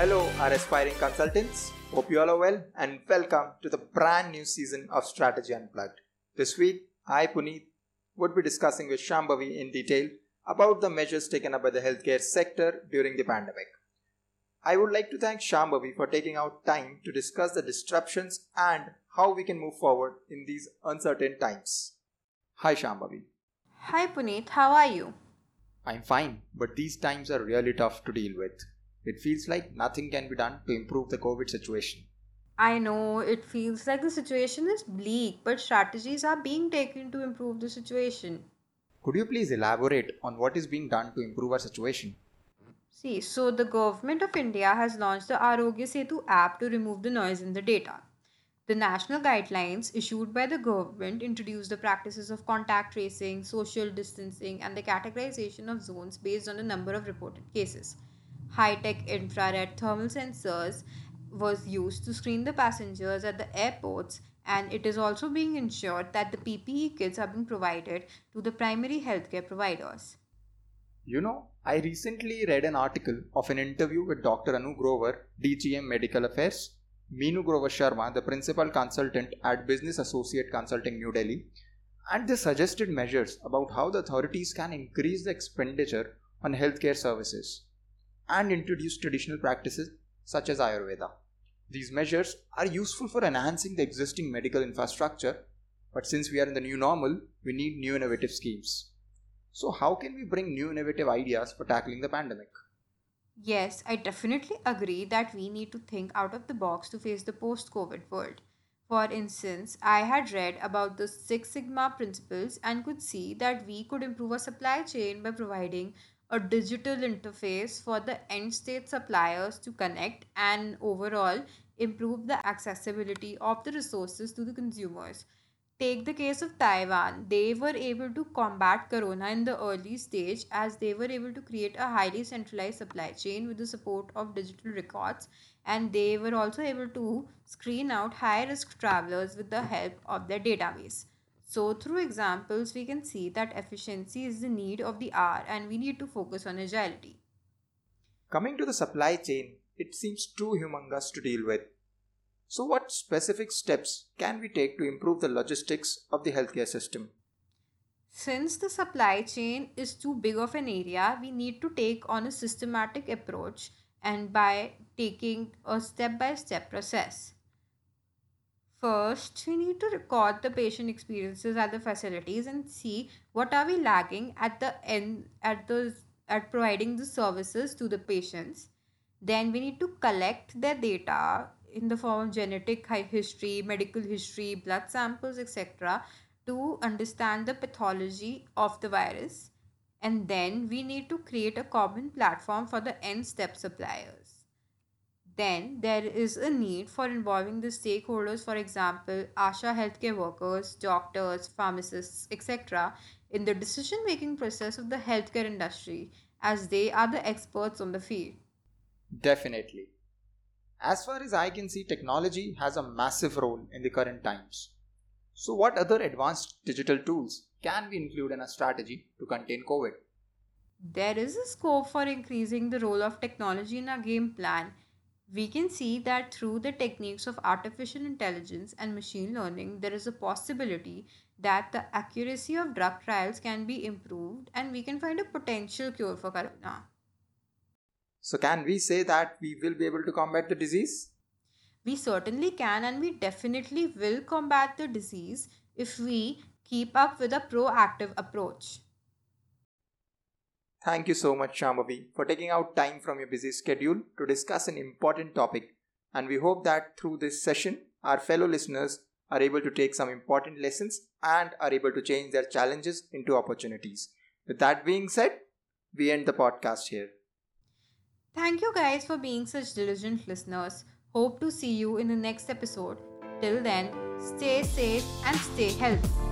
Hello, our aspiring consultants. Hope you all are well and welcome to the brand new season of Strategy Unplugged. This week, I, Puneet, would be discussing with Shambhavi in detail about the measures taken up by the healthcare sector during the pandemic. I would like to thank Shambhavi for taking out time to discuss the disruptions and how we can move forward in these uncertain times. Hi, Shambhavi. Hi Puneet, how are you? I'm fine, but these times are really tough to deal with. It feels like nothing can be done to improve the COVID situation. I know it feels like the situation is bleak, but strategies are being taken to improve the situation. Could you please elaborate on what is being done to improve our situation? See, so the government of India has launched the Aarogya Setu app to remove the noise in the data. The national guidelines issued by the government introduce the practices of contact tracing, social distancing, and the categorization of zones based on the number of reported cases. High tech infrared thermal sensors was used to screen the passengers at the airports, and it is also being ensured that the PPE kits are being provided to the primary healthcare providers. You know, I recently read an article of an interview with Dr. Anu Grover, DGM Medical Affairs, Meenu Grover Sharma, the principal consultant at Business Associate Consulting New Delhi, and they suggested measures about how the authorities can increase the expenditure on healthcare services and introduce traditional practices such as Ayurveda. These measures are useful for enhancing the existing medical infrastructure, but since we are in the new normal, we need new innovative schemes. So, how can we bring new innovative ideas for tackling the pandemic? Yes, I definitely agree that we need to think out of the box to face the post COVID world. For instance, I had read about the Six Sigma principles and could see that we could improve our supply chain by providing a digital interface for the end state suppliers to connect and overall improve the accessibility of the resources to the consumers. Take the case of Taiwan. They were able to combat corona in the early stage as they were able to create a highly centralized supply chain with the support of digital records and they were also able to screen out high risk travelers with the help of their database. So, through examples, we can see that efficiency is the need of the hour and we need to focus on agility. Coming to the supply chain, it seems too humongous to deal with. So, what specific steps can we take to improve the logistics of the healthcare system? Since the supply chain is too big of an area, we need to take on a systematic approach and by taking a step by step process. First, we need to record the patient experiences at the facilities and see what are we lagging at the end at the at providing the services to the patients. Then we need to collect their data in the form of genetic history, medical history, blood samples, etc., to understand the pathology of the virus. And then we need to create a common platform for the end step suppliers. Then there is a need for involving the stakeholders, for example, ASHA healthcare workers, doctors, pharmacists, etc., in the decision making process of the healthcare industry, as they are the experts on the field. Definitely. As far as I can see, technology has a massive role in the current times. So, what other advanced digital tools can we include in a strategy to contain COVID? There is a scope for increasing the role of technology in our game plan. We can see that through the techniques of artificial intelligence and machine learning, there is a possibility that the accuracy of drug trials can be improved and we can find a potential cure for corona. So, can we say that we will be able to combat the disease? We certainly can and we definitely will combat the disease if we keep up with a proactive approach. Thank you so much, Shambhavi, for taking out time from your busy schedule to discuss an important topic. And we hope that through this session, our fellow listeners are able to take some important lessons and are able to change their challenges into opportunities. With that being said, we end the podcast here. Thank you guys for being such diligent listeners. Hope to see you in the next episode. Till then, stay safe and stay healthy.